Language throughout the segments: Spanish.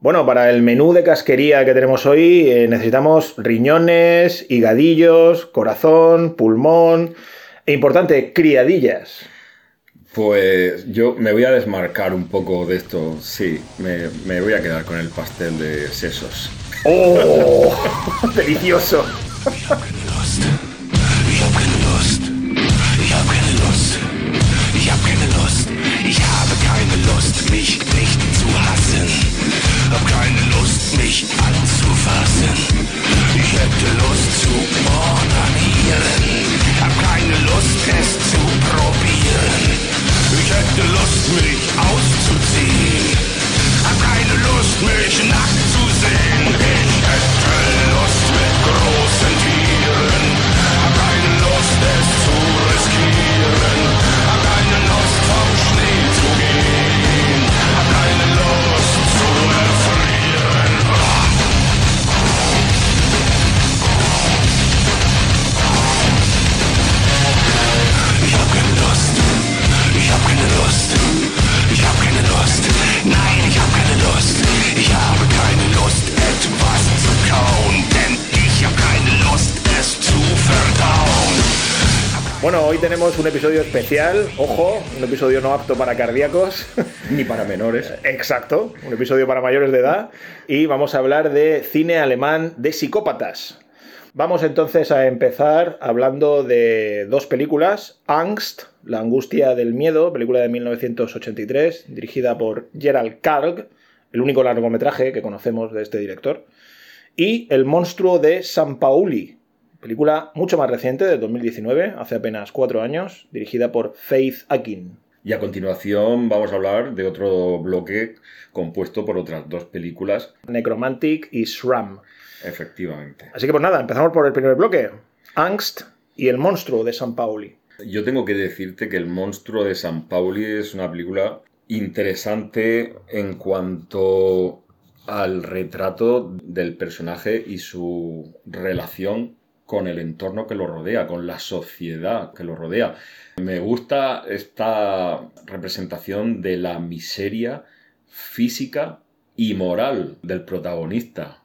Bueno, para el menú de casquería que tenemos hoy eh, necesitamos riñones, higadillos, corazón, pulmón e importante, criadillas. Pues yo me voy a desmarcar un poco de esto, sí, me, me voy a quedar con el pastel de sesos. ¡Oh! ¡Delicioso! Tenemos un episodio especial, ojo, un episodio no apto para cardíacos. Ni para menores. Exacto, un episodio para mayores de edad. Y vamos a hablar de cine alemán de psicópatas. Vamos entonces a empezar hablando de dos películas. Angst, La angustia del miedo, película de 1983, dirigida por Gerald Karg, el único largometraje que conocemos de este director. Y El monstruo de San Pauli, película mucho más reciente, de 2019, hace apenas cuatro años, dirigida por Faith Akin. Y a continuación vamos a hablar de otro bloque compuesto por otras dos películas, Necromantic y Shram. efectivamente. Así que pues nada, empezamos por el primer bloque. Angst y el monstruo de San Pauli. Yo tengo que decirte que El monstruo de San Pauli es una película interesante en cuanto al retrato del personaje y su relación con el entorno que lo rodea, con la sociedad que lo rodea. Me gusta esta representación de la miseria física y moral del protagonista.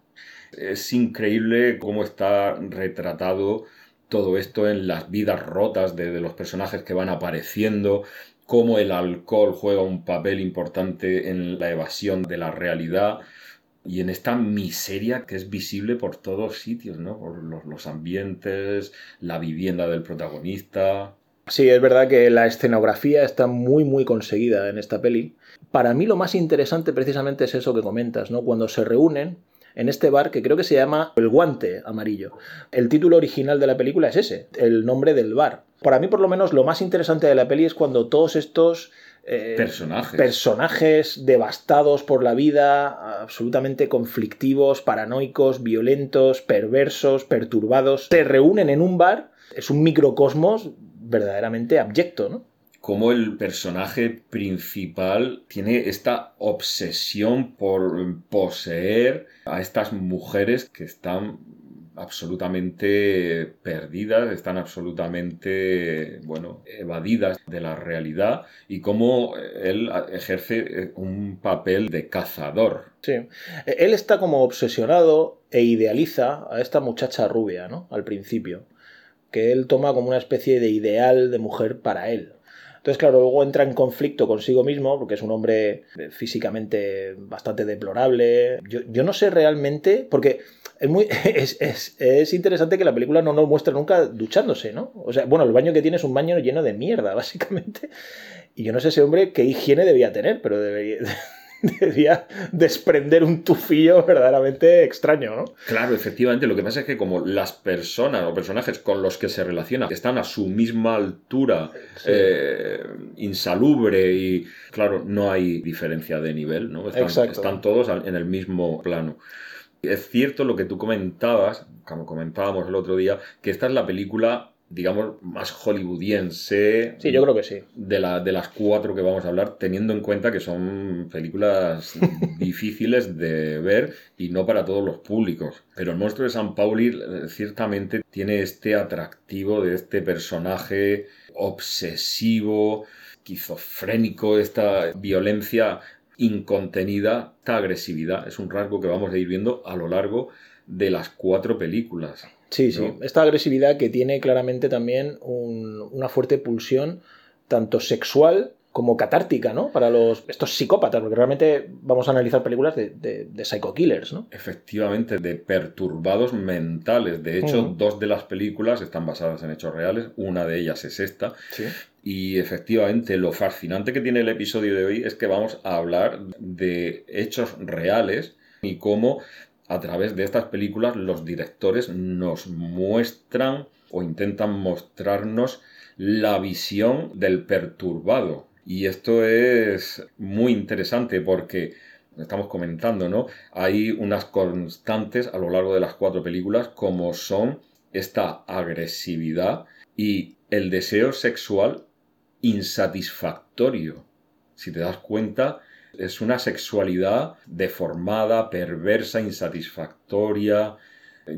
Es increíble cómo está retratado todo esto en las vidas rotas de, de los personajes que van apareciendo, cómo el alcohol juega un papel importante en la evasión de la realidad y en esta miseria que es visible por todos sitios, ¿no? Por los, los ambientes, la vivienda del protagonista. Sí, es verdad que la escenografía está muy, muy conseguida en esta peli. Para mí lo más interesante precisamente es eso que comentas, ¿no? Cuando se reúnen en este bar que creo que se llama El Guante Amarillo. El título original de la película es ese, el nombre del bar. Para mí, por lo menos, lo más interesante de la peli es cuando todos estos eh, Personajes. personajes devastados por la vida, absolutamente conflictivos, paranoicos, violentos, perversos, perturbados, se reúnen en un bar. Es un microcosmos verdaderamente abyecto, ¿no? Cómo el personaje principal tiene esta obsesión por poseer a estas mujeres que están absolutamente perdidas, están absolutamente, bueno, evadidas de la realidad y cómo él ejerce un papel de cazador. Sí. Él está como obsesionado e idealiza a esta muchacha rubia, ¿no? Al principio. Que él toma como una especie de ideal de mujer para él. Entonces, claro, luego entra en conflicto consigo mismo, porque es un hombre físicamente bastante deplorable. Yo, yo no sé realmente, porque es, muy, es, es, es, interesante que la película no nos muestra nunca duchándose, ¿no? O sea, bueno, el baño que tiene es un baño lleno de mierda, básicamente. Y yo no sé ese hombre qué higiene debía tener, pero debería, debía desprender un tufillo verdaderamente extraño, ¿no? Claro, efectivamente. Lo que pasa es que como las personas o personajes con los que se relaciona están a su misma altura, sí. eh, insalubre y, claro, no hay diferencia de nivel, ¿no? Están, están todos en el mismo plano. Es cierto lo que tú comentabas, como comentábamos el otro día, que esta es la película, digamos, más hollywoodiense. Sí, yo creo que sí. De, la, de las cuatro que vamos a hablar, teniendo en cuenta que son películas difíciles de ver y no para todos los públicos. Pero el monstruo de San Pauli eh, ciertamente tiene este atractivo de este personaje obsesivo, esquizofrénico, esta violencia incontenida, esta agresividad. Es un rasgo que vamos a ir viendo a lo largo de las cuatro películas. Sí, sí. Esta agresividad que tiene claramente también una fuerte pulsión, tanto sexual como catártica, ¿no? Para los, estos psicópatas, porque realmente vamos a analizar películas de, de, psycho killers, ¿no? Efectivamente, de perturbados mentales. De hecho, mm. dos de las películas están basadas en hechos reales, una de ellas es esta. Sí. Y efectivamente, lo fascinante que tiene el episodio de hoy es que vamos a hablar de hechos reales y cómo a través de estas películas los directores nos muestran o intentan mostrarnos la visión del perturbado, y esto es muy interesante porque estamos comentando, ¿no? Hay unas constantes a lo largo de las cuatro películas como son esta agresividad y el deseo sexual insatisfactorio. Si te das cuenta, es una sexualidad deformada, perversa, insatisfactoria,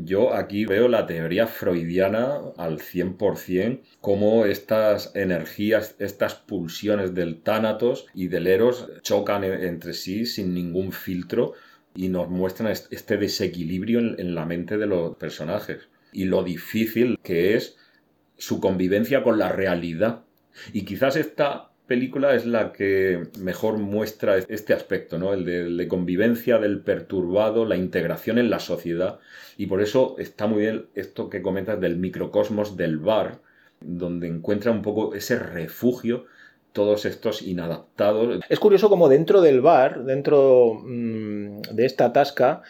yo aquí veo la teoría freudiana al 100%, cómo estas energías, estas pulsiones del tánatos y del eros chocan e-, entre sí sin ningún filtro y nos muestran este desequilibrio en la mente de los personajes y lo difícil que es su convivencia con la realidad. Y quizás esta película es la que mejor muestra este aspecto, ¿no? El de, convivencia del perturbado, la integración en la sociedad. Y por eso está muy bien esto que comentas del microcosmos del bar, donde encuentra un poco ese refugio todos estos inadaptados. Es curioso como dentro del bar, dentro mm, de esta tasca,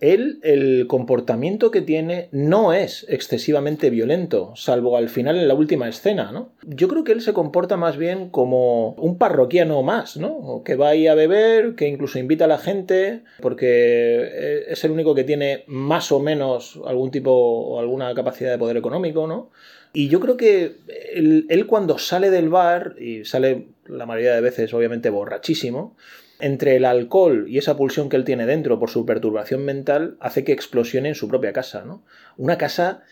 él, el comportamiento que tiene no es excesivamente violento, salvo al final en la última escena, ¿no? Yo creo que él se comporta más bien como un parroquiano más, ¿no? Que va ahí a beber, que incluso invita a la gente, porque eh, es el único que tiene más o menos algún tipo o alguna capacidad de poder económico, ¿no? Y yo creo que él, cuando sale del bar, y sale la mayoría de veces obviamente borrachísimo, entre el alcohol y esa pulsión que él tiene dentro por su perturbación mental, hace que explosione en su propia casa, ¿no? Una casa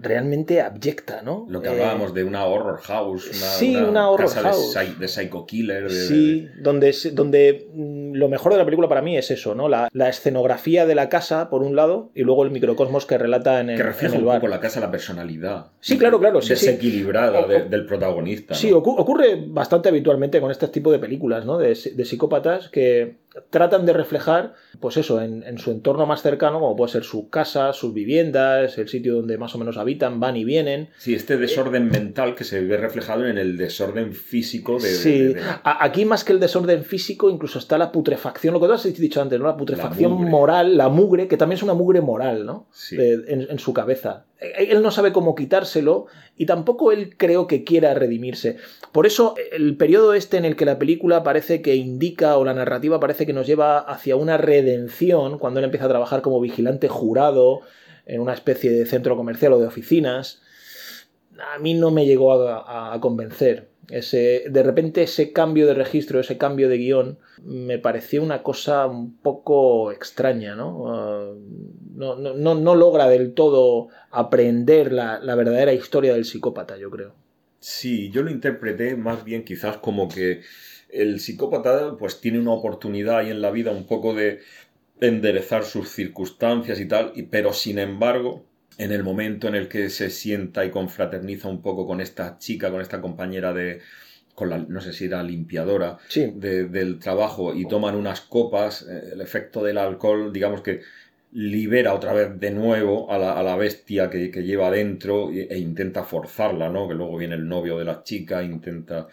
realmente abyecta, ¿no? Lo que hablábamos eh, de una horror house, una, sí, una, horror house. De, psycho killer. sí, donde, donde mm, lo mejor de la película para mí es eso, ¿no? La, escenografía de la casa, por un lado, y luego el microcosmos que relata en el, que refleja un poco la casa, la personalidad. Sí, claro, claro. desequilibrada del protagonista. Sí, ocurre bastante habitualmente con este tipo de películas, ¿no? De, de psicópatas que tratan de reflejar, pues eso, en, su entorno más cercano, como puede ser su casa, sus viviendas, el sitio donde más o menos habitan, van y vienen. Sí, este desorden mental que se ve reflejado en el desorden físico de... Sí, aquí más que el desorden físico, incluso está la putrefacción, lo que tú has dicho antes, ¿no? La putrefacción moral, la mugre, que también es una mugre moral, ¿no? Sí. en, su cabeza. Él no sabe cómo quitárselo y tampoco él creo que quiera redimirse. Por eso el periodo este en el que la película parece que indica o la narrativa parece que nos lleva hacia una redención cuando él empieza a trabajar como vigilante jurado en una especie de centro comercial o de oficinas, a mí no me llegó a, convencer. Ese, de repente ese cambio de registro, ese cambio de guion, me pareció una cosa un poco extraña, ¿no? Ah, no, no, no, logra del todo aprender la, la verdadera historia del psicópata, yo creo. Sí, yo lo interpreté más bien quizás como que el psicópata pues tiene una oportunidad ahí en la vida un poco de enderezar sus circunstancias y tal, pero sin embargo, en el momento en el que se sienta y confraterniza un poco con esta chica, con esta compañera de, con la, no sé si era limpiadora del trabajo y toman unas copas, eh, el efecto del alcohol, digamos que libera otra vez de nuevo a la, bestia que, que, lleva dentro e, intenta forzarla, ¿no? Que luego viene el novio de la chica, intenta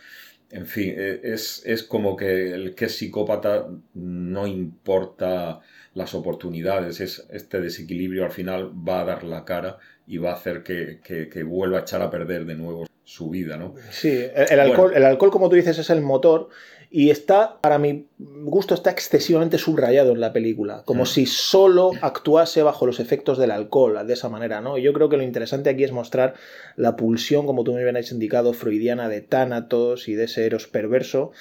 en fin, e, es, es, como que el que es psicópata no importa las oportunidades, es este desequilibrio al final va a dar la cara y va a hacer que, que, vuelva a echar a perder de nuevo su vida, ¿no? Sí, el, alcohol, el alcohol, como tú dices, es el motor y está, para mi gusto, está excesivamente subrayado en la película, como mm. si solo actuase bajo los efectos del alcohol, de esa manera, ¿no? Y yo creo que lo interesante aquí es mostrar la pulsión, como tú me habías indicado, freudiana de Tánatos y de ese eros perverso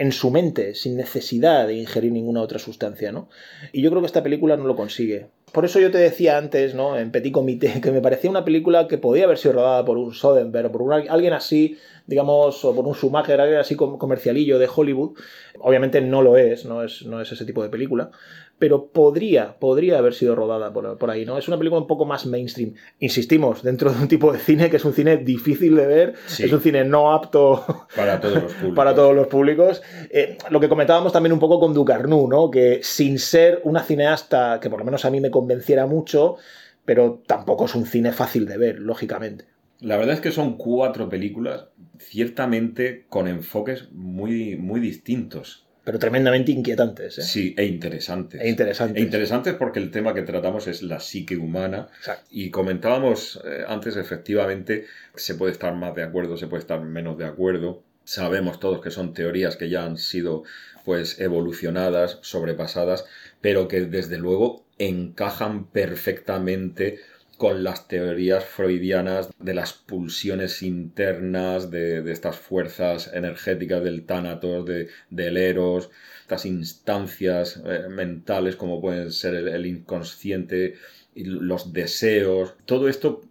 en su mente, sin necesidad de ingerir ninguna otra sustancia, ¿no? Y yo creo que esta película no lo consigue. Por eso yo te decía antes, ¿no? En Petit Comité, que me parecía una película que podía haber sido rodada por un Soderbergh o por un- alguien así, digamos, o por un Schumacher, alguien así com- comercialillo de Hollywood. Obviamente no lo es, no es, no es ese tipo de película, pero podría, podría haber sido rodada por, por ahí, ¿no? Es una película un poco más mainstream. Insistimos, dentro de un tipo de cine que es un cine difícil de ver, Sí. es un cine no apto Para todos los públicos. para todos los públicos. Eh, lo que comentábamos también un poco con Ducarnu, ¿no? Que sin ser una cineasta que por lo menos a mí me convenciera mucho, pero tampoco es un cine fácil de ver, lógicamente. La verdad es que son cuatro películas, ciertamente con enfoques muy, muy distintos. Pero tremendamente inquietantes, ¿eh? Sí, e interesantes. E interesantes. E interesantes porque el tema que tratamos es la psique humana. Exacto. Y comentábamos eh, antes, efectivamente, se puede estar más de acuerdo, se puede estar menos de acuerdo. Sabemos todos que son teorías que ya han sido pues evolucionadas, sobrepasadas, pero que desde luego encajan perfectamente con las teorías freudianas de las pulsiones internas, de, estas fuerzas energéticas del tánatos, de, del eros, estas instancias eh, mentales como pueden ser el, el inconsciente, y los deseos, todo esto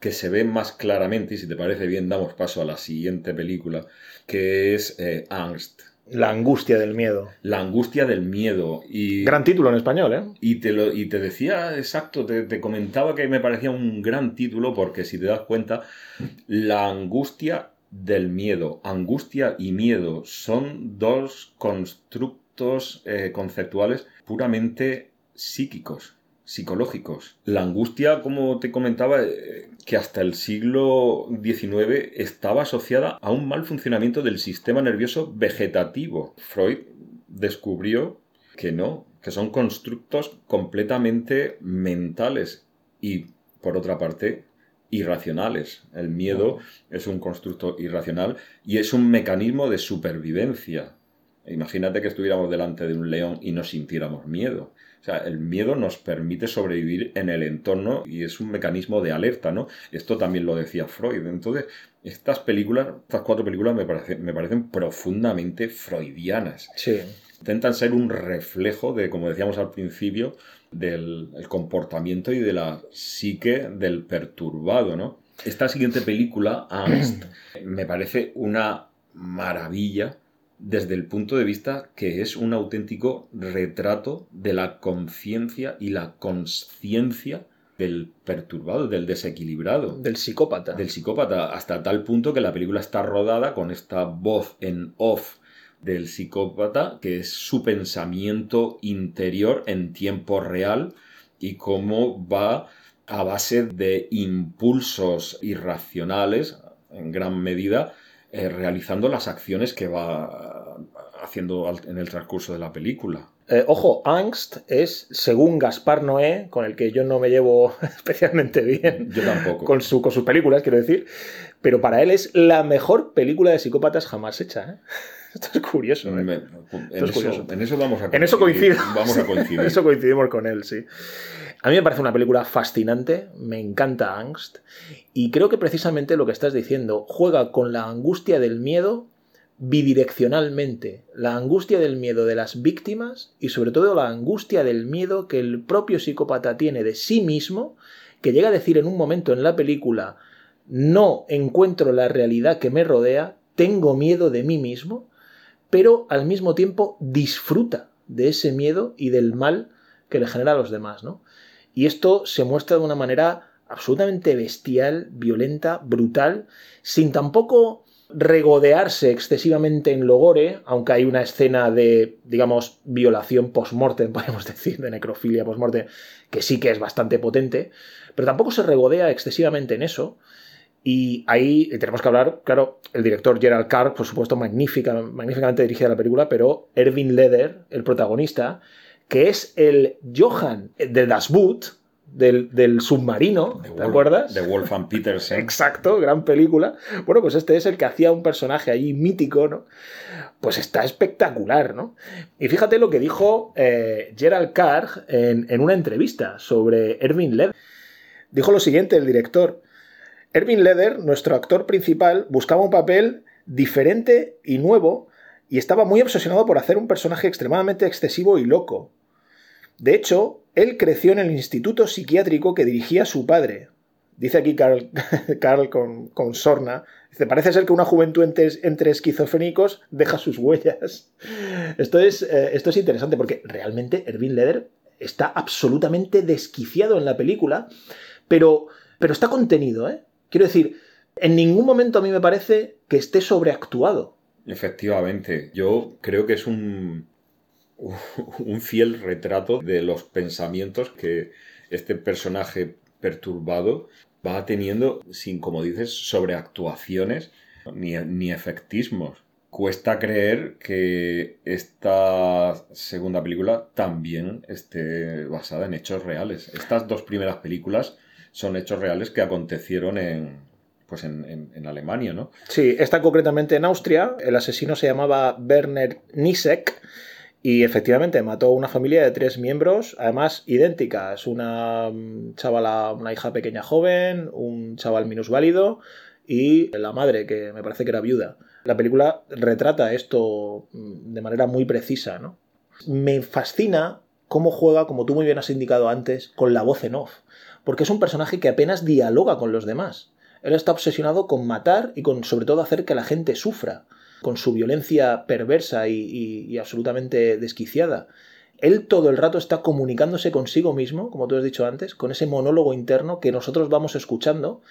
que se ve más claramente, y si te parece bien damos paso a la siguiente película, que es eh, Angst, La angustia del miedo. la angustia del miedo. Y, Gran título en español, ¿eh? y, te, lo, y te decía, exacto, te, te comentaba que me parecía un gran título porque si te das cuenta, la angustia del miedo, angustia y miedo son dos constructos eh, conceptuales puramente psíquicos, psicológicos. La angustia, como te comentaba, eh, que hasta el siglo XIX estaba asociada a un mal funcionamiento del sistema nervioso vegetativo. Freud descubrió que no, que son constructos completamente mentales y, por otra parte, irracionales. El miedo es un constructo irracional y es un mecanismo de supervivencia. Imagínate que estuviéramos delante de un león y no sintiéramos miedo. O sea, el miedo nos permite sobrevivir en el entorno y es un mecanismo de alerta, ¿no? Esto también lo decía Freud. Entonces, estas películas, estas cuatro películas me, parece- me parecen profundamente freudianas Sí. intentan ser un reflejo de, como decíamos al principio, del el comportamiento y de la psique del perturbado, ¿no? Esta siguiente película, Angst, me parece una maravilla desde el punto de vista que es un auténtico retrato de la conciencia y la consciencia del perturbado, del desequilibrado Del psicópata. del psicópata, hasta tal punto que la película está rodada con esta voz en off del psicópata, que es su pensamiento interior en tiempo real y cómo va a base de impulsos irracionales, en gran medida, eh, realizando las acciones que va haciendo en el transcurso de la película. Eh, ojo, Angst es, según Gaspar Noé, con el que yo no me llevo especialmente bien, Yo tampoco. con, su, con sus películas, quiero decir, pero para él es la mejor película de psicópatas jamás hecha. ¿eh? Esto es curioso. ¿eh? Me- en, es eso, curioso. en eso vamos a En eso coincidir. coincido. Vamos a coincidir. En eso coincidimos con él, sí. A mí me parece una película fascinante, me encanta Angst, y creo que precisamente lo que estás diciendo juega con la angustia del miedo bidireccionalmente. La angustia del miedo de las víctimas y sobre todo la angustia del miedo que el propio psicópata tiene de sí mismo, que llega a decir en un momento en la película, no encuentro la realidad que me rodea, tengo miedo de mí mismo, pero al mismo tiempo disfruta de ese miedo y del mal que le genera a los demás, ¿no? Y esto se muestra de una manera absolutamente bestial, violenta, brutal, sin tampoco regodearse excesivamente en logore, aunque hay una escena de, digamos, violación post-mortem, podemos decir, de necrofilia post-mortem, que sí que es bastante potente, pero tampoco se regodea excesivamente en eso, y ahí tenemos que hablar, claro, el director Gerald Carr, por supuesto, magnífica, magníficamente dirigida la película, pero Erwin Leder, el protagonista, que es el Johan de Das Boot, del, del submarino, ¿te Wolf- acuerdas? De Wolfgang Petersen. Exacto, gran película. Bueno, pues este es el que hacía un personaje allí mítico, ¿no? Pues está espectacular, ¿no? Y fíjate lo que dijo eh, Gerald Carr en, en una entrevista sobre Erwin Leder. Dijo lo siguiente el director. Erwin Leder, nuestro actor principal, buscaba un papel diferente y nuevo y estaba muy obsesionado por hacer un personaje extremadamente excesivo y loco. De hecho, él creció en el instituto psiquiátrico que dirigía su padre. Dice aquí Carl, con, con, sorna. Dice, parece ser que una juventud entre, entre esquizofrénicos deja sus huellas. Esto es, eh, esto es interesante porque realmente Erwin Leder está absolutamente desquiciado en la película, pero, pero está contenido, ¿eh? Quiero decir, en ningún momento a mí me parece que esté sobreactuado. Efectivamente, yo creo que es un, un fiel retrato de los pensamientos que este personaje perturbado va teniendo sin, como dices, sobreactuaciones ni, ni efectismos. Cuesta creer que esta segunda película también esté basada en hechos reales. Estas dos primeras películas son hechos reales que acontecieron en, pues en, en, Alemania, ¿no? Sí, está concretamente en Austria. El asesino se llamaba Werner Nisek y efectivamente mató a una familia de tres miembros, además idénticas. Una mm, chavala, una hija pequeña joven, un chaval minusválido y la madre, que me parece que era viuda. La película retrata esto mm, de manera muy precisa, ¿no? Me fascina cómo juega, como tú muy bien has indicado antes, con la voz en off. Porque es un personaje que apenas dialoga con los demás. Él está obsesionado con matar y con sobre todo hacer que la gente sufra con su violencia perversa y, absolutamente desquiciada. Él todo el rato está comunicándose consigo mismo, como tú has dicho antes, con ese monólogo interno que nosotros vamos escuchando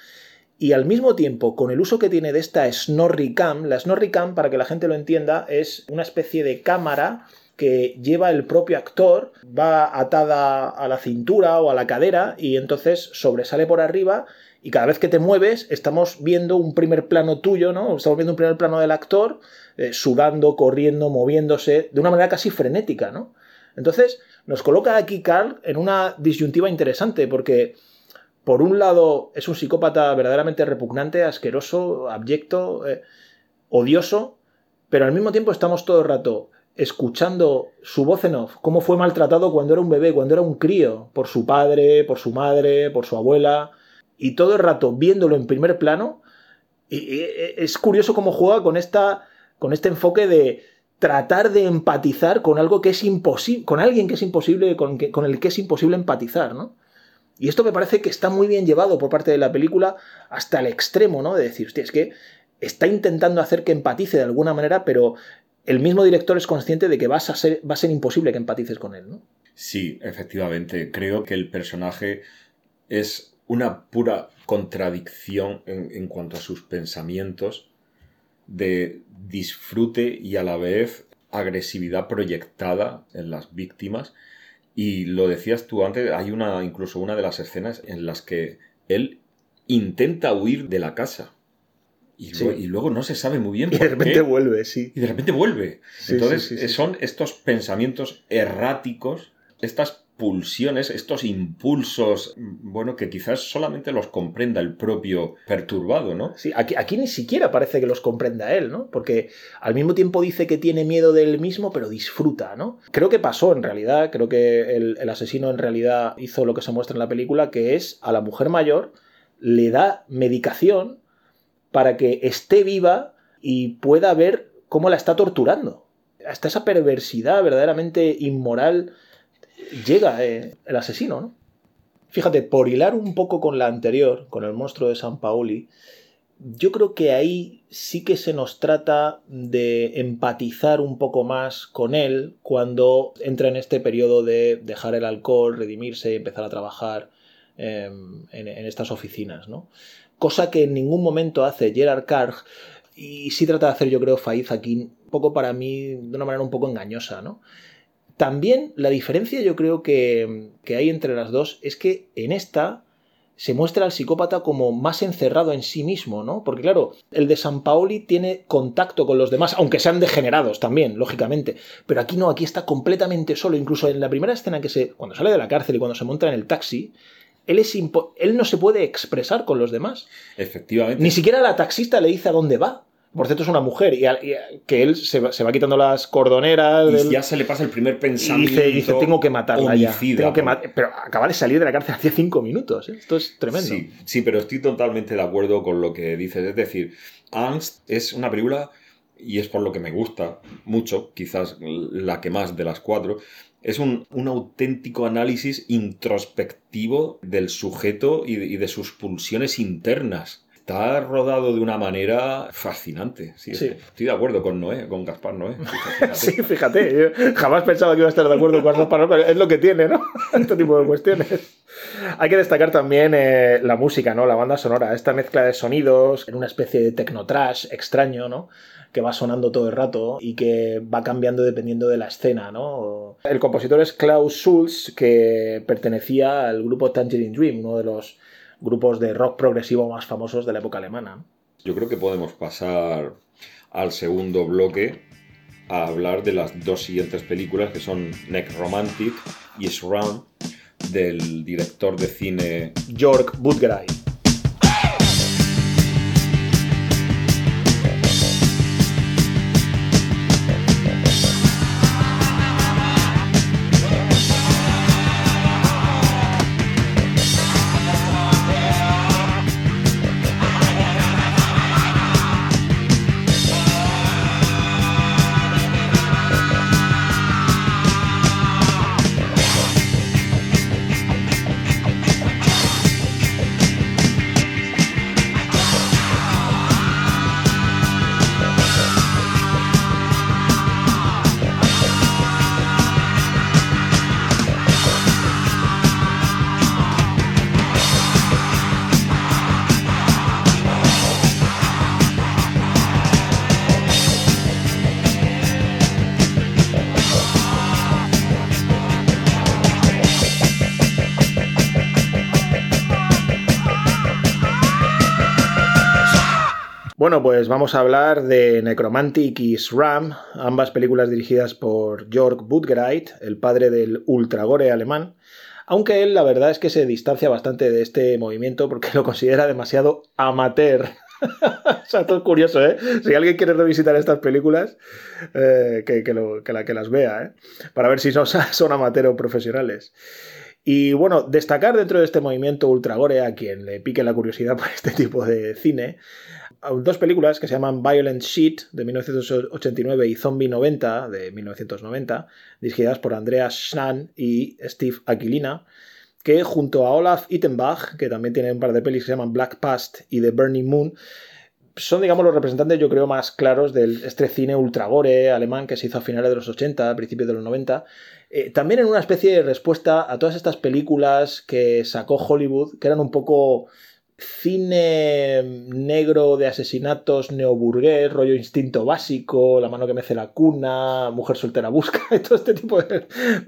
y al mismo tiempo, con el uso que tiene de esta Snorri Cam, la Snorri Cam, para que la gente lo entienda, es una especie de cámara que lleva el propio actor, va atada a la cintura o a la cadera y entonces sobresale por arriba y cada vez que te mueves estamos viendo un primer plano tuyo, ¿no? Estamos viendo un primer plano del actor eh, sudando, corriendo, moviéndose, de una manera casi frenética, ¿no? Entonces nos coloca aquí Carl en una disyuntiva interesante porque por un lado es un psicópata verdaderamente repugnante, asqueroso, abyecto, eh, odioso, pero al mismo tiempo estamos todo el rato escuchando su voz en off, cómo fue maltratado cuando era un bebé, cuando era un crío, por su padre, por su madre, por su abuela, y todo el rato viéndolo en primer plano, y, es curioso cómo juega con, esta, con este enfoque de tratar de empatizar con algo que es imposible, con alguien que es imposible, con, con el que es imposible empatizar, ¿no? Y esto me parece que está muy bien llevado por parte de la película hasta el extremo, ¿no? De decir, hostia, es que está intentando hacer que empatice de alguna manera, pero el mismo director es consciente de que va a ser imposible que empatices con él, ¿no? Sí, efectivamente. Creo que el personaje es una pura contradicción en, cuanto a sus pensamientos de disfrute y a la vez agresividad proyectada en las víctimas. Y lo decías tú antes, hay una, incluso una de las escenas en las que él intenta huir de la casa. Y, luego, no se sabe muy bien. Por y de repente vuelve, sí. Y de repente vuelve. Entonces, son estos pensamientos erráticos, estas pulsiones, estos impulsos, bueno, que quizás solamente los comprenda el propio perturbado, ¿no? Sí, aquí, aquí ni siquiera parece que los comprenda él, ¿no? Porque al mismo tiempo dice que tiene miedo de él mismo, pero disfruta, ¿no? Creo que pasó en realidad, creo que el, el asesino en realidad hizo lo que se muestra en la película, que es a la mujer mayor le da medicación para que esté viva y pueda ver cómo la está torturando. Hasta esa perversidad verdaderamente inmoral llega eh, el asesino, ¿no? Fíjate, por hilar un poco con la anterior, con el monstruo de San Paoli, yo creo que ahí sí que se nos trata de empatizar un poco más con él cuando entra en este periodo de dejar el alcohol, redimirse y empezar a trabajar em, en, estas oficinas, ¿no? Cosa que en ningún momento hace Gerard Karg y sí trata de hacer, yo creo, Faiz aquí, un poco para mí, de una manera un poco engañosa, ¿no? También la diferencia yo creo que, hay entre las dos es que en esta se muestra al psicópata como más encerrado en sí mismo, ¿no? Porque claro, el de San Paoli tiene contacto con los demás, aunque sean degenerados también, lógicamente. Pero aquí no, aquí está completamente solo. Incluso en la primera escena que se. cuando sale de la cárcel y cuando se monta en el taxi, él, es él no se puede expresar con los demás. Efectivamente. Ni siquiera la taxista le dice a dónde va. Por cierto, es una mujer y, que él se va, quitando las cordoneras. Y ya se le pasa el primer pensamiento. Y dice, tengo que matarla ya. Tengo que pero acaba de salir de la cárcel hace cinco minutos. ¿eh? Esto es tremendo. Sí, sí, pero estoy totalmente de acuerdo con lo que dices. Es decir, Angst es una película, y es por lo que me gusta mucho, quizás la que más de las cuatro, Es un, un auténtico análisis introspectivo del sujeto y de, y de sus pulsiones internas. Está rodado de una manera fascinante. Sí, Sí. Estoy de acuerdo con Noé, con Gaspar Noé. Fíjate. Sí, fíjate, yo jamás pensaba que iba a estar de acuerdo con Gaspar, pero es lo que tiene, ¿no? Este tipo de cuestiones. Hay que destacar también eh, la música, ¿no? La banda sonora, esta mezcla de sonidos en una especie de technotrash extraño, ¿no? Que va sonando todo el rato y que va cambiando dependiendo de la escena, ¿no? El compositor es Klaus Schulz, que pertenecía al grupo Tangerine Dream, uno de los grupos de rock progresivo más famosos de la época alemana. Yo creo que podemos pasar al segundo bloque a hablar de las dos siguientes películas que son Necromantic y Shroud del director de cine Jörg Budgerei. Pues vamos a hablar de Necromantic y SRAM, ambas películas dirigidas por Jörg Budgereit, el padre del ultragore alemán, aunque él la verdad es que se distancia bastante de este movimiento porque lo considera demasiado amateur. o sea, esto es curioso, ¿eh? Si alguien quiere revisitar estas películas, eh, que, la- que las vea, ¿eh? Para ver si son, son o profesionales. Y bueno, destacar dentro de este movimiento ultragore a quien le pique la curiosidad por este tipo de cine, dos películas que se llaman Violent Sheet de 1989 y Zombie 90 de 1990, dirigidas por Andreas Schnann y Steve Aquilina, que junto a Olaf Ittenbach, que también tiene un par de pelis que se llaman Black Past y The Burning Moon, son, digamos, los representantes, yo creo, más claros de este cine ultragore alemán que se hizo a finales de los 80, a principios de los 90. Eh, también en una especie de respuesta a todas estas películas que sacó Hollywood, que eran un poco cine negro de asesinatos neoburgués, rollo instinto básico, La mano que mece la cuna, Mujer soltera busca, todo este tipo de,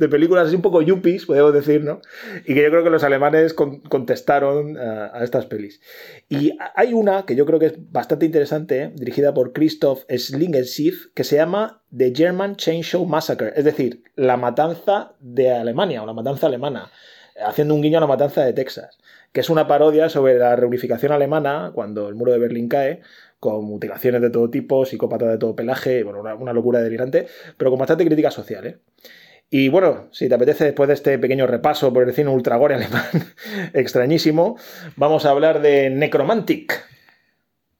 películas así un poco yuppies, podemos decir, ¿no? Y que yo creo que los alemanes con, contestaron a, a, estas pelis. Y hay una que yo creo que es bastante interesante, ¿eh? dirigida por Christoph Schlingensief, que se llama The German Chainsaw Massacre, es decir, la matanza de Alemania o la matanza alemana, haciendo un guiño a la matanza de Texas que es una parodia sobre la reunificación alemana cuando el muro de Berlín cae, con mutilaciones de todo tipo, psicópatas de todo pelaje, bueno, una, locura delirante, pero con bastante crítica social, ¿eh? Y bueno, si te apetece después de este pequeño repaso por el cine ultragore alemán extrañísimo, vamos a hablar de Necromantic.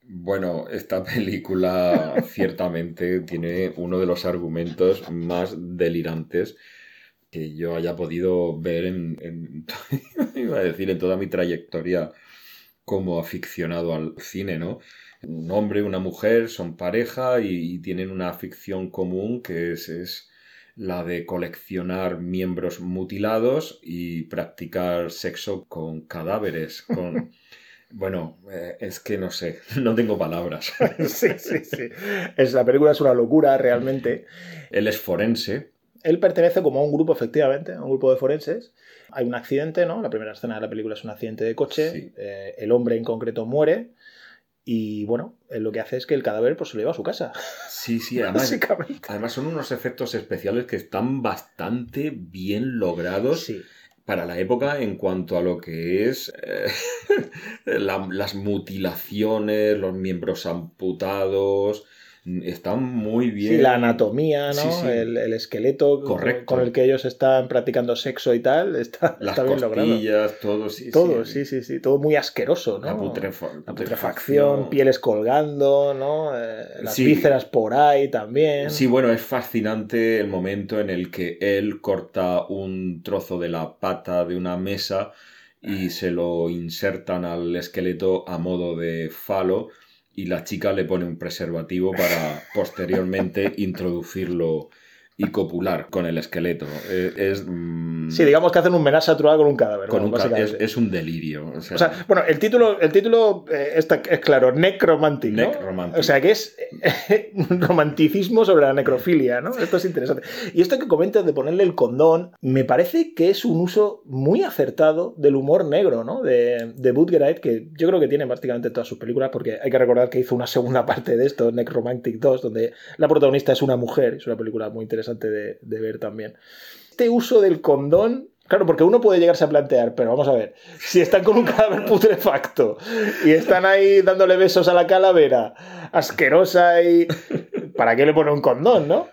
Bueno, esta película ciertamente tiene uno de los argumentos más delirantes que yo haya podido ver en, en, iba a decir, en toda mi trayectoria como aficionado al cine, ¿no? Un hombre y una mujer son pareja y, y tienen una afición común que es, es, la de coleccionar miembros mutilados y practicar sexo con cadáveres, con... Bueno, eh, es que no sé, no tengo palabras. sí, sí, sí. Es, la película es una locura, realmente. Él es forense, él pertenece como a un grupo, efectivamente, a un grupo de forenses. Hay un accidente, ¿no? La primera escena de la película es un accidente de coche. Sí. Eh, el hombre en concreto muere. Y bueno, él lo que hace es que el cadáver pues, se lo lleva a su casa. Sí, sí, además, además son unos efectos especiales que están bastante bien logrados. Sí para la época en cuanto a lo que es eh, la, las mutilaciones, los miembros amputados, Está muy bien. Sí, la anatomía, ¿no? Sí, sí. El, el esqueleto con- Correcto. con el que ellos están practicando sexo y tal, está, Las está bien logrado. todo, sí. Todo, sí, sí, sí, todo muy asqueroso, ¿no? La putrefa- La putrefacción, pieles colgando, ¿no? Eh, las vísceras por ahí también. Sí, bueno, es fascinante el momento en el que él corta un trozo de la pata de una mesa y se lo insertan al esqueleto a modo de falo y la chica le pone un preservativo para posteriormente introducirlo y copular con el esqueleto. Es, es, mm, Sí, digamos que hacen un menaje a con un cadáver. es, un delirio. O sea, O sea, bueno, el título, el título eh, está, es claro, necromantic, ¿no? Necromantic. O sea, que es eh, un romanticismo sobre la necrofilia, ¿no? Esto es interesante. Y esto que comentas de ponerle el condón, me parece que es un uso muy acertado del humor negro, ¿no? De, de Budgerite, que yo creo que tiene prácticamente todas sus películas, porque hay que recordar que hizo una segunda parte de esto, Necromantic 2, donde la protagonista es una mujer, es una película muy interesante de, de ver también. Este uso del condón Claro, porque uno puede llegarse a plantear, pero vamos a ver, si están con un cadáver putrefacto y están ahí dándole besos a la calavera, asquerosa y... ¿Para qué le pone un condón, no?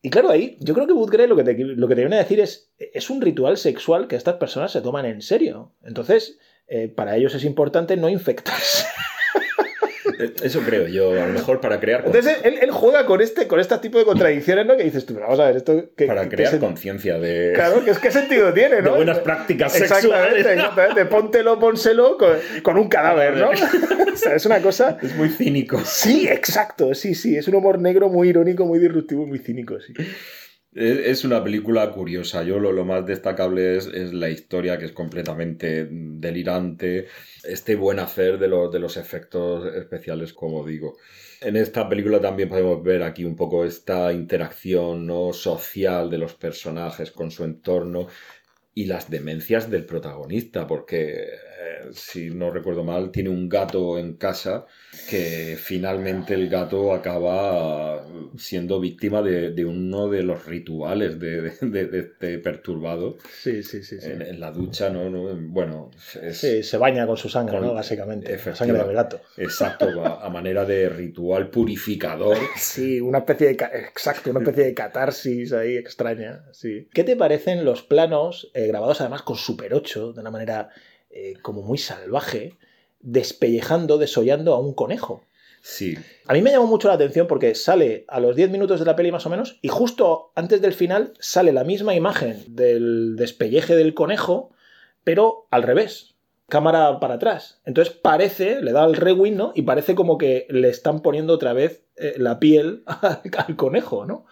Y claro, ahí yo creo que Woodgrave lo que te, lo que te viene a decir es, es un ritual sexual que estas personas se toman en serio. Entonces, eh, para ellos es importante no infectarse. Eso creo yo, a lo mejor para crear, Entonces, él, él juega con este, con este tipo de contradicciones, ¿no? Que dices tú, vamos a ver, esto... ¿qué, para crear conciencia de, Claro, ¿qué, qué sentido tiene, de no? buenas prácticas Exactamente, sexuales. exactamente. Póntelo, pónselo con, con un cadáver, ¿no? o sea, es una cosa. Es muy cínico. Sí, exacto, sí, sí. Es un humor negro muy irónico, muy disruptivo, muy cínico, sí. Es, una película curiosa. Yo lo, lo más destacable es, es la historia, que es completamente delirante. Este buen hacer de los, de los efectos especiales, como digo. En esta película también podemos ver aquí un poco esta interacción ¿no? social de los personajes con su entorno y las demencias del protagonista, porque eh, si no recuerdo mal, tiene un gato en casa que finalmente el gato acaba siendo víctima de, de uno de los rituales de, de- este perturbado Sí, sí, sí. sí. en, en la ducha, ¿no? ¿no? Bueno, es Sí, se baña con su sangre, Con- ¿no? Básicamente. La sangre del gato. exacto, a, a manera de ritual purificador. Sí, una especie de. Exacto, una especie de catarsis ahí extraña. Sí. ¿Qué te parecen los planos eh, grabados además con Super 8, de una manera eh, como muy salvaje, despellejando, desollando a un conejo? Sí, A mí me llamó mucho la atención porque sale a los 10 minutos de la peli más o menos y justo antes del final sale la misma imagen del despelleje del conejo, pero al revés, cámara para atrás. Entonces parece, le da el rewind, ¿no? Y parece como que le están poniendo otra vez eh, la piel al, al conejo, ¿no?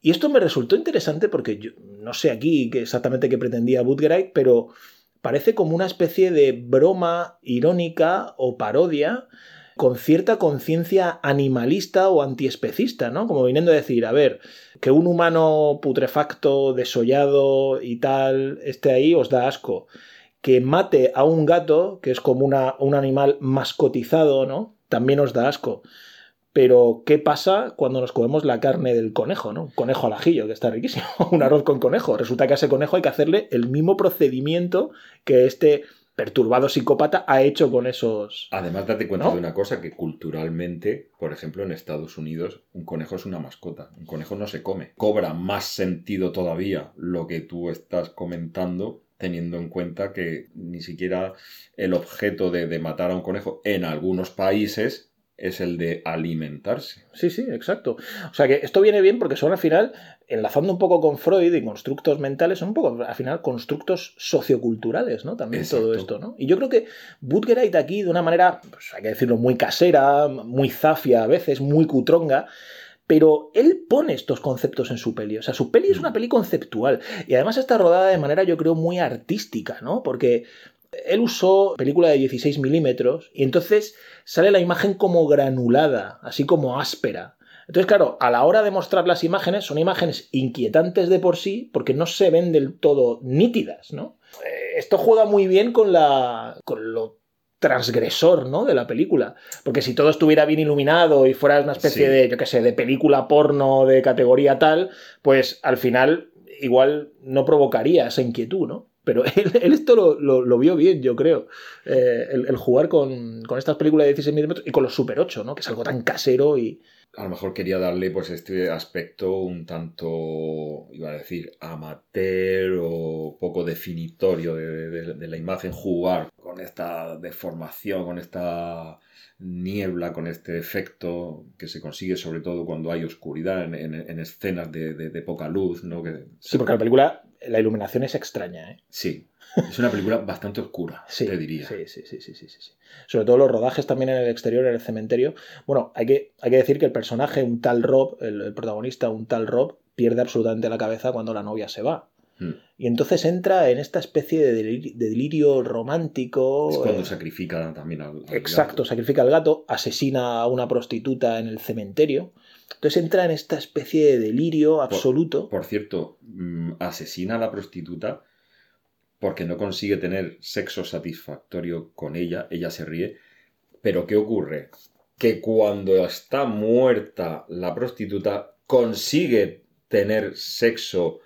Y esto me resultó interesante porque yo no sé aquí exactamente qué pretendía Budgerite, pero parece como una especie de broma irónica o parodia con cierta conciencia animalista o antiespecista, ¿no? Como viniendo a decir, a ver, que un humano putrefacto, desollado y tal esté ahí os da asco. Que mate a un gato, que es como una, un animal mascotizado, ¿no? También os da asco. Pero, ¿qué pasa cuando nos comemos la carne del conejo, ¿no? Un conejo al ajillo, que está riquísimo. Un arroz con conejo. Resulta que a ese conejo hay que hacerle el mismo procedimiento que este perturbado psicópata ha hecho con esos. Además, date cuenta ¿No? de una cosa, que culturalmente, por ejemplo, en Estados Unidos, un conejo es una mascota. Un conejo no se come. Cobra más sentido todavía lo que tú estás comentando, teniendo en cuenta que ni siquiera el objeto de, de matar a un conejo en algunos países es el de alimentarse. Sí, sí, exacto. O sea que esto viene bien porque son al final, enlazando un poco con Freud y constructos mentales, son un poco al final constructos socioculturales, ¿no? También todo esto, ¿no? Y yo creo que Budgerite aquí, de una manera, pues hay que decirlo, muy casera, muy zafia a veces, muy cutronga, pero él pone estos conceptos en su peli. O sea, su peli es una peli conceptual. Y además está rodada de manera, yo creo, muy artística, ¿no? Porque él usó película de 16 milímetros y entonces sale la imagen como granulada, así como áspera. Entonces, claro, a la hora de mostrar las imágenes, son imágenes inquietantes de por sí, porque no se ven del todo nítidas, ¿no? Eh, Esto juega muy bien con, la, con lo transgresor, ¿no? De la película. Porque si todo estuviera bien iluminado y fuera una especie Sí. de, yo qué sé, de película porno de categoría tal, pues al final igual no provocaría esa inquietud, ¿no? Pero él, él esto lo, lo- lo vio bien, yo creo. Eh, el, el jugar con, con estas películas de 16 milímetros y con los Super 8, ¿no? Que es algo tan casero y, a lo mejor quería darle pues este aspecto un tanto, iba a decir, amateur o poco definitorio de, de- de la imagen, jugar con esta deformación, con esta niebla, con este efecto que se consigue sobre todo cuando hay oscuridad en, en- en escenas de, de- de poca luz, ¿no? Que, Sí, porque la película, la iluminación es extraña, ¿eh? Sí, es una película bastante oscura, Sí, te diría. Sí, sí, sí, sí, sí, sí, sí. Sobre todo los rodajes también en el exterior, en el cementerio. Bueno, hay que, hay que decir que el personaje, un tal Rob, el, el protagonista, un tal Rob, pierde absolutamente la cabeza cuando la novia se va. Mm. Y entonces entra en esta especie de delirio, de delirio romántico. Es cuando eh, sacrifica también al, al Exacto, gato. sacrifica al gato, asesina a una prostituta en el cementerio. Entonces entra en esta especie de delirio absoluto. Por cierto, mm, asesina a la prostituta porque no consigue tener sexo satisfactorio con ella, ella se ríe, pero ¿qué ocurre? Que cuando está muerta la prostituta consigue tener sexo,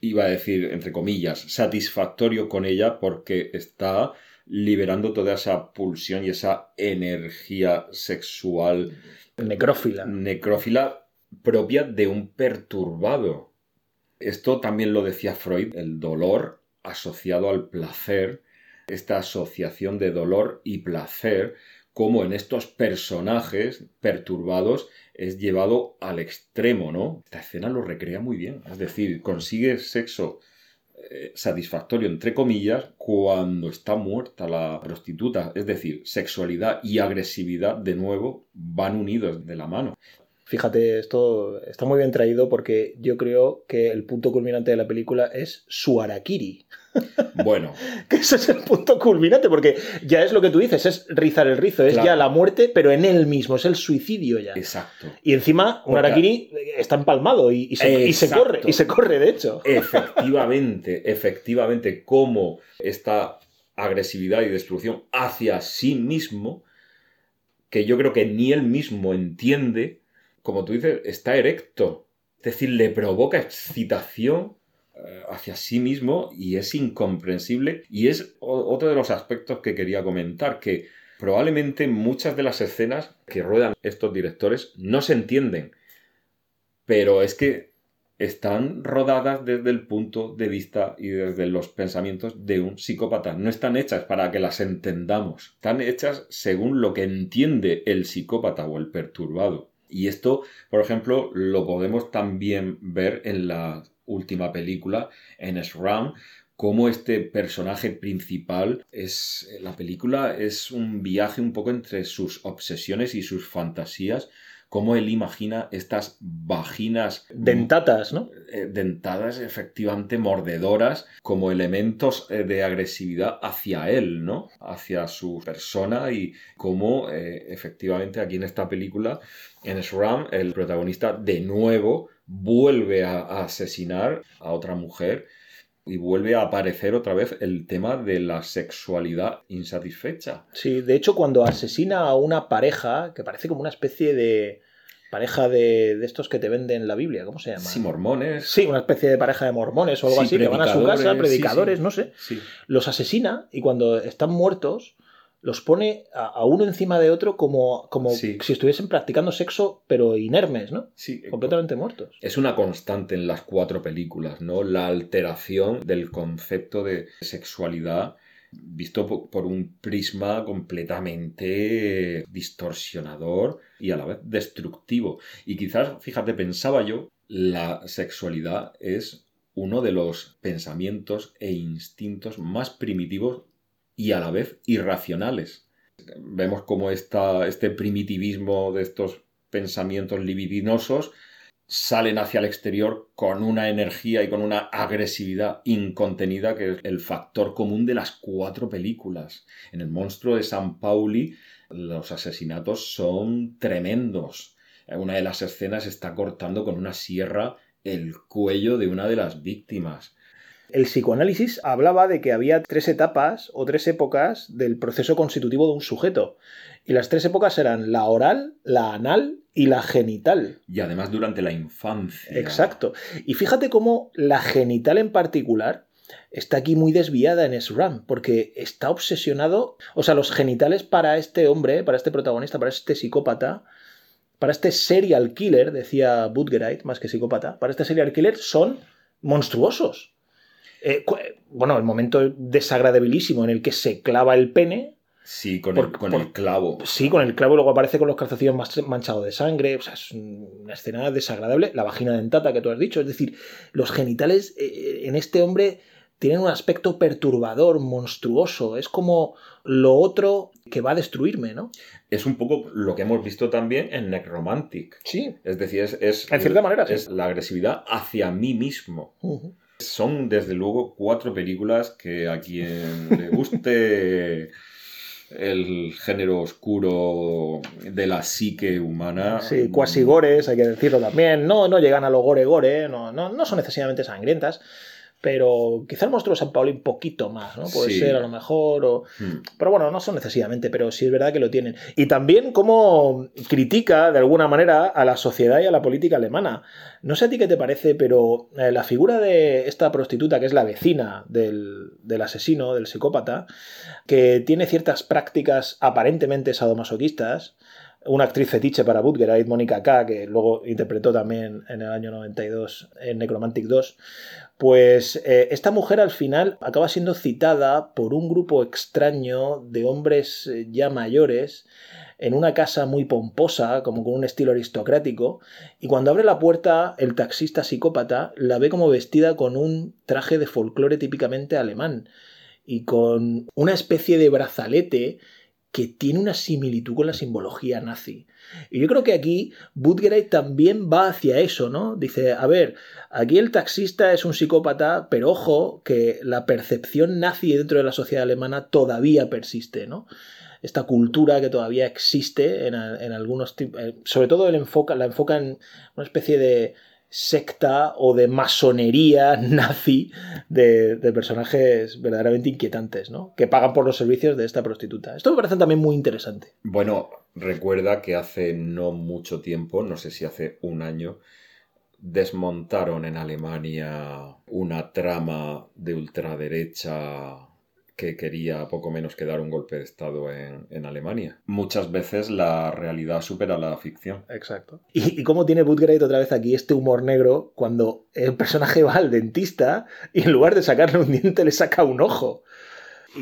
iba a decir entre comillas, satisfactorio con ella porque está liberando toda esa pulsión y esa energía sexual necrófila. necrófila propia de un perturbado. Esto también lo decía Freud, el dolor asociado al placer, esta asociación de dolor y placer, como en estos personajes perturbados es llevado al extremo, ¿no? Esta escena lo recrea muy bien, es decir, consigue sexo eh, satisfactorio, entre comillas, cuando está muerta la prostituta. Es decir, sexualidad y agresividad, de nuevo, van unidos de la mano. Fíjate, esto está muy bien traído porque yo creo que el punto culminante de la película es su harakiri. Bueno, Que ese es el punto culminante, porque ya es lo que tú dices, es rizar el rizo, es Claro. ya la muerte, pero en él mismo, es el suicidio ya. exacto. Y encima, un Porque- harakiri está empalmado y, y se, y se Exacto. corre, y se corre, de hecho. Efectivamente, efectivamente, como esta agresividad y destrucción hacia sí mismo, que yo creo que ni él mismo entiende, como tú dices, está erecto. Es decir, le provoca excitación eh, hacia sí mismo y es incomprensible. Y es otro de los aspectos que quería comentar, que probablemente muchas de las escenas que ruedan estos directores no se entienden. Pero es que están rodadas desde el punto de vista y desde los pensamientos de un psicópata. No están hechas para que las entendamos. Están hechas según lo que entiende el psicópata o el perturbado. Y esto, por ejemplo, lo podemos también ver en la última película, en SRAM, cómo este personaje principal es. La película es un viaje un poco entre sus obsesiones y sus fantasías. Cómo él imagina estas vaginas Dentatas, ¿no? eh, dentadas, efectivamente mordedoras, como elementos eh, de agresividad hacia él, ¿no? Hacia su persona y cómo eh, efectivamente aquí en esta película, en SRAM, el protagonista de nuevo vuelve a, a asesinar a otra mujer y vuelve a aparecer otra vez el tema de la sexualidad insatisfecha. Sí, de hecho, cuando asesina a una pareja, que parece como una especie de pareja de, de estos que te venden la Biblia, ¿cómo se llama? Sí, mormones. Sí, una especie de pareja de mormones o algo Sí, así, que van a su casa, predicadores, sí, predicadores, sí. no sé. Los asesina y cuando están muertos los pone a, a uno encima de otro como, como si estuviesen practicando sexo, pero inermes, ¿no? Sí, Completamente muertos. Es una constante en las cuatro películas, ¿no? La alteración del concepto de sexualidad visto po- por un prisma completamente distorsionador y a la vez destructivo. Y quizás, fíjate, pensaba yo, la sexualidad es uno de los pensamientos e instintos más primitivos y a la vez irracionales. Vemos como esta, este primitivismo de estos pensamientos libidinosos salen hacia el exterior con una energía y con una agresividad incontenida que es el factor común de las cuatro películas. En el monstruo de San Pauli los asesinatos son tremendos. En una de las escenas está cortando con una sierra el cuello de una de las víctimas. El psicoanálisis hablaba de que había tres etapas o tres épocas del proceso constitutivo de un sujeto. Y las tres épocas eran la oral, la anal y la genital. Y además durante la infancia. Exacto. Y fíjate cómo la genital en particular está aquí muy desviada en SRAM, porque está obsesionado. O sea, los genitales para este hombre, para este protagonista, para este psicópata, para este serial killer, decía Budgerite, más que psicópata, para este serial killer son monstruosos. Eh, bueno, el momento desagradabilísimo en el que se clava el pene, Sí, con, Por- el, con por- el clavo. sí, con el clavo luego aparece con los calzoncillos manchados de sangre, o sea, es una escena desagradable. La vagina dentata que tú has dicho, es decir, los genitales eh, en este hombre tienen un aspecto perturbador, monstruoso, es como lo otro que va a destruirme, ¿no? Es un poco lo que hemos visto también en Necromantic. Sí. Es decir, es, es- En cierta manera, sí. es la agresividad hacia mí mismo. Son, desde luego, cuatro películas que a quien le guste el género oscuro de la psique humana. Sí, cuasi gores, hay que decirlo también. No, no llegan a lo gore gore, no, no, no son necesariamente sangrientas, pero quizá el monstruo de San Paolo un poquito más, ¿no? Puede Sí. ser a lo mejor, o... Mm. pero bueno, no son necesariamente, pero sí es verdad que lo tienen. Y también cómo critica de alguna manera a la sociedad y a la política alemana. No sé a ti qué te parece, pero eh, la figura de esta prostituta, que es la vecina del, del asesino, del psicópata, que tiene ciertas prácticas aparentemente sadomasoquistas, una actriz fetiche para Budgerite, Mónica K., que luego interpretó también en el año 92 en Necromantic 2, pues eh, esta mujer al final acaba siendo citada por un grupo extraño de hombres eh, ya mayores en una casa muy pomposa, como con un estilo aristocrático, y cuando abre la puerta el taxista psicópata la ve como vestida con un traje de folclore típicamente alemán y con una especie de brazalete que tiene una similitud con la simbología nazi. Y yo creo que aquí Budgerite también va hacia eso, ¿no? Dice, a ver, aquí el taxista es un psicópata, pero ojo que la percepción nazi dentro de la sociedad alemana todavía persiste, ¿no? Esta cultura que todavía existe en, en algunos tipos, sobre todo el enfoca, la enfoca en una especie de secta o de masonería nazi de, personajes verdaderamente inquietantes, ¿no? Que pagan por los servicios de esta prostituta. Esto me parece también muy interesante. Bueno, recuerda que hace no mucho tiempo, no sé si hace un año, desmontaron en Alemania una trama de ultraderecha que quería poco menos que dar un golpe de Estado en, en, Alemania. Muchas veces la realidad supera la ficción. Exacto. ¿Y, cómo tiene Budgerite otra vez aquí este humor negro cuando el personaje va al dentista y en lugar de sacarle un diente le saca un ojo?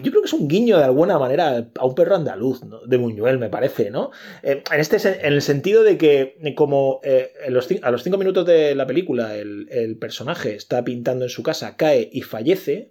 yo creo que es un guiño de alguna manera a un perro andaluz, de Buñuel, me parece, ¿no? Eh, en, este, en el sentido de que, como eh, a los cinco minutos de la película el, el, personaje está pintando en su casa, cae y fallece,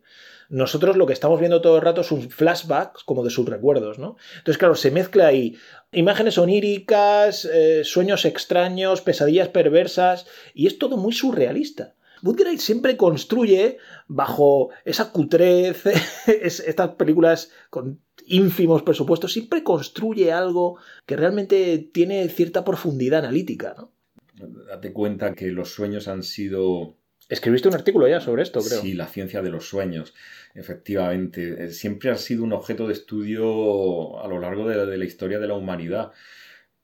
nosotros lo que estamos viendo todo el rato son flashbacks como de sus recuerdos, ¿no? Entonces, claro, se mezcla ahí imágenes oníricas, eh, sueños extraños, pesadillas perversas, y es todo muy surrealista. Budgerite siempre construye bajo esa cutrez, estas películas con ínfimos presupuestos, siempre construye algo que realmente tiene cierta profundidad analítica, ¿no? Date cuenta que los sueños han sido... Escribiste un artículo ya sobre esto, creo. Sí, la ciencia de los sueños, efectivamente. Siempre ha sido un objeto de estudio a lo largo de la, historia de la humanidad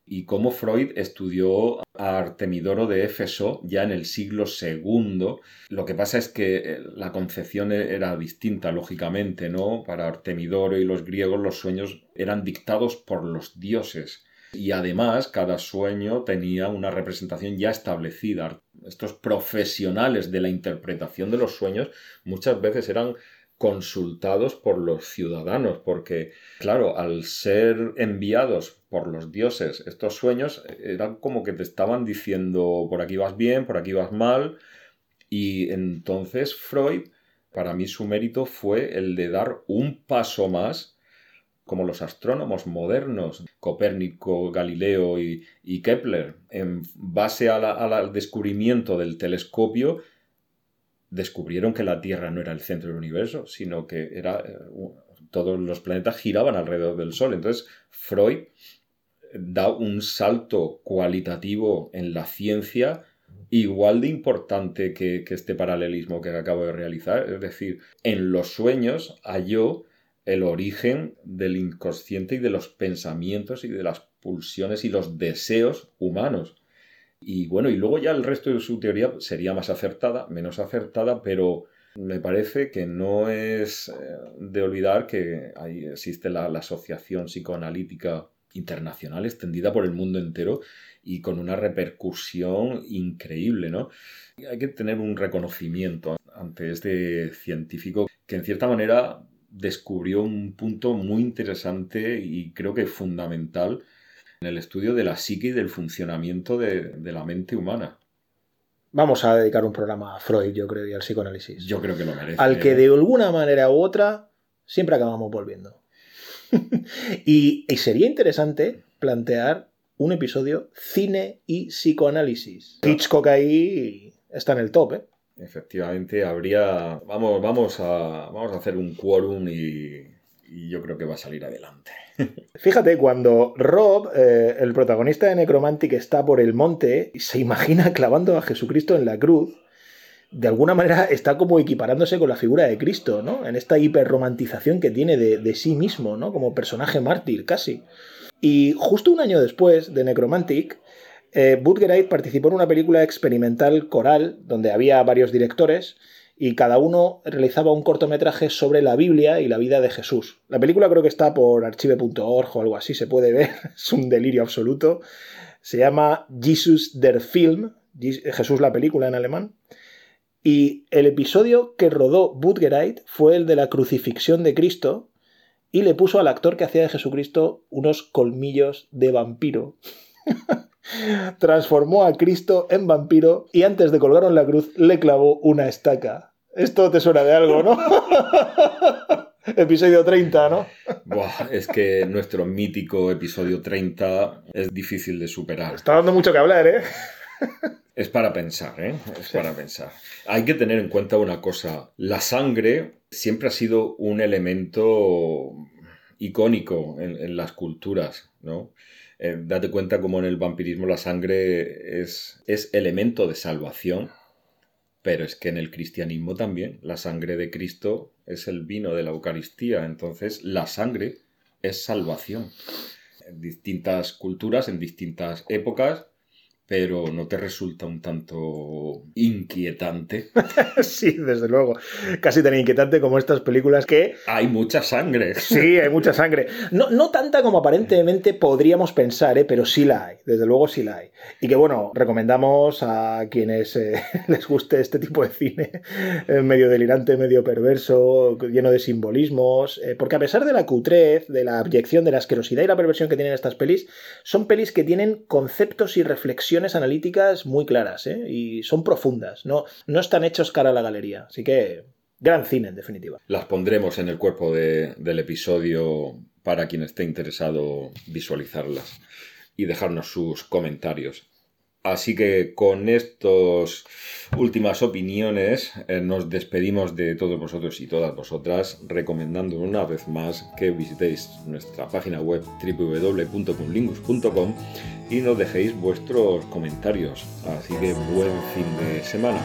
y cómo Freud estudió a Artemidoro de Éfeso ya en el siglo II. Lo que pasa es que la concepción era distinta, lógicamente, ¿no? Para Artemidoro y los griegos los sueños eran dictados por los dioses. Y además cada sueño tenía una representación ya establecida. Estos profesionales de la interpretación de los sueños muchas veces eran consultados por los ciudadanos, porque, claro, al ser enviados por los dioses estos sueños, eran como que te estaban diciendo por aquí vas bien, por aquí vas mal, y entonces Freud, para mí su mérito fue el de dar un paso más, como los astrónomos modernos, Copérnico, Galileo y, Kepler, en base al descubrimiento del telescopio, descubrieron que la Tierra no era el centro del universo, sino que era, todos los planetas giraban alrededor del Sol. Entonces, Freud da un salto cualitativo en la ciencia igual de importante que, que este paralelismo que acabo de realizar. Es decir, en los sueños halló el origen del inconsciente y de los pensamientos y de las pulsiones y los deseos humanos. Y bueno, y luego ya el resto de su teoría sería más acertada, menos acertada, pero me parece que no es de olvidar que ahí existe la, la Asociación Psicoanalítica Internacional extendida por el mundo entero y con una repercusión increíble, ¿no? Hay que tener un reconocimiento ante este científico que en cierta manera descubrió un punto muy interesante y creo que fundamental en el estudio de la psique y del funcionamiento de, de la mente humana. Vamos a dedicar un programa a Freud, yo creo, y al psicoanálisis. Yo creo que lo merece. al que de alguna manera u otra siempre acabamos volviendo. y, y sería interesante plantear un episodio cine y psicoanálisis. Hitchcock ahí está en el top, ¿eh? Efectivamente, habría. Vamos, vamos, a, vamos a hacer un quórum y, y yo creo que va a salir adelante. Fíjate, cuando Rob, eh, el protagonista de Necromantic, está por el monte y se imagina clavando a Jesucristo en la cruz, de alguna manera está como equiparándose con la figura de Cristo, ¿no? En esta hiperromantización que tiene de, de sí mismo, ¿no? Como personaje mártir, casi. Y justo un año después de Necromantic, eh, participó en una película experimental coral donde había varios directores y cada uno realizaba un cortometraje sobre la Biblia y la vida de Jesús. La película creo que está por archive.org o algo así, se puede ver, es un delirio absoluto. Se llama Jesus der Film, Jesús la película en alemán. Y el episodio que rodó Budgerite fue el de la crucifixión de Cristo y le puso al actor que hacía de Jesucristo unos colmillos de vampiro. Transformó a Cristo en vampiro y antes de colgarlo en la cruz le clavó una estaca. Esto te suena de algo, ¿no? episodio 30, ¿no? Buah, es que nuestro mítico episodio 30 es difícil de superar. Está dando mucho que hablar, ¿eh? Es para pensar, ¿eh? Es para pensar. Hay que tener en cuenta una cosa. La sangre siempre ha sido un elemento icónico en, en las culturas, ¿no? Eh, date cuenta como en el vampirismo la sangre es, es elemento de salvación, pero es que en el cristianismo también la sangre de Cristo es el vino de la Eucaristía, entonces la sangre es salvación. En distintas culturas, en distintas épocas, pero ¿no te resulta un tanto inquietante? sí, desde luego. Casi tan inquietante como estas películas que... Hay mucha sangre. Sí, hay mucha sangre. No, no tanta como aparentemente podríamos pensar, ¿eh? pero sí la hay. Desde luego sí la hay. Y que bueno, recomendamos a quienes eh, les guste este tipo de cine, eh, medio delirante, medio perverso, lleno de simbolismos, eh, porque a pesar de la cutrez, de la abyección, de la asquerosidad y la perversión que tienen estas pelis, son pelis que tienen conceptos y reflexiones analíticas muy claras ¿eh? y son profundas, no, no están hechos cara a la galería. Así que gran cine, en definitiva. Las pondremos en el cuerpo de, del episodio para quien esté interesado visualizarlas y dejarnos sus comentarios. Así que con estas últimas opiniones eh, nos despedimos de todos vosotros y todas vosotras, recomendando una vez más que visitéis nuestra página web www.cunlingus.com y nos dejéis vuestros comentarios. Así que buen fin de semana.